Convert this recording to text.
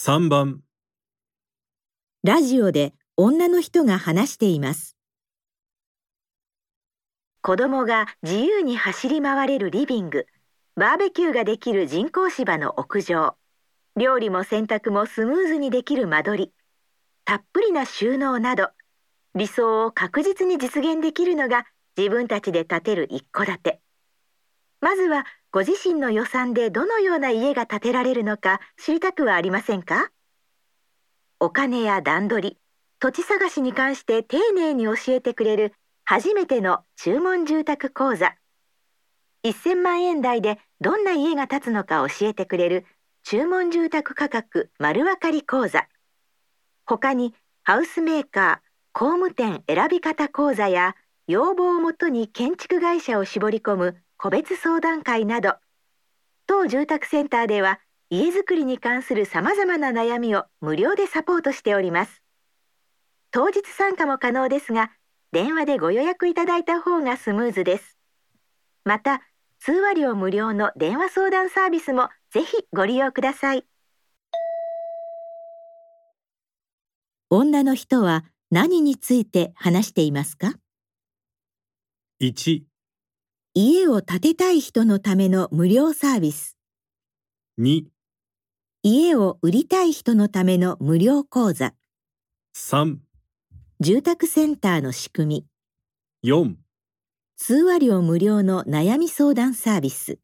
3番。ラジオで女の人が話しています。子供が自由に走り回れるリビング、バーベキューができる人工芝の屋上、料理も洗濯もスムーズにできる間取り、たっぷりな収納など、理想を確実に実現できるのが自分たちで建てる一戸建て。まずはご自身の予算でどのような家が建てられるのか知りたくはありませんか？お金や段取り、土地探しに関して丁寧に教えてくれる初めての注文住宅講座。1000万円台でどんな家が建つのか教えてくれる注文住宅価格丸分かり講座。他にハウスメーカー、工務店選び方講座や要望をもとに建築会社を絞り込む個別相談会など。当住宅センターでは家づくりに関するさまざまな悩みを無料でサポートしております。当日参加も可能ですが電話でご予約いただいた方がスムーズです。また通話料無料の電話相談サービスもぜひご利用ください。女の人は何について話していますか？1、家を建てたい人のための無料サービス。2、家を売りたい人のための無料講座。3、住宅センターの仕組み。4通話料無料の悩み相談サービス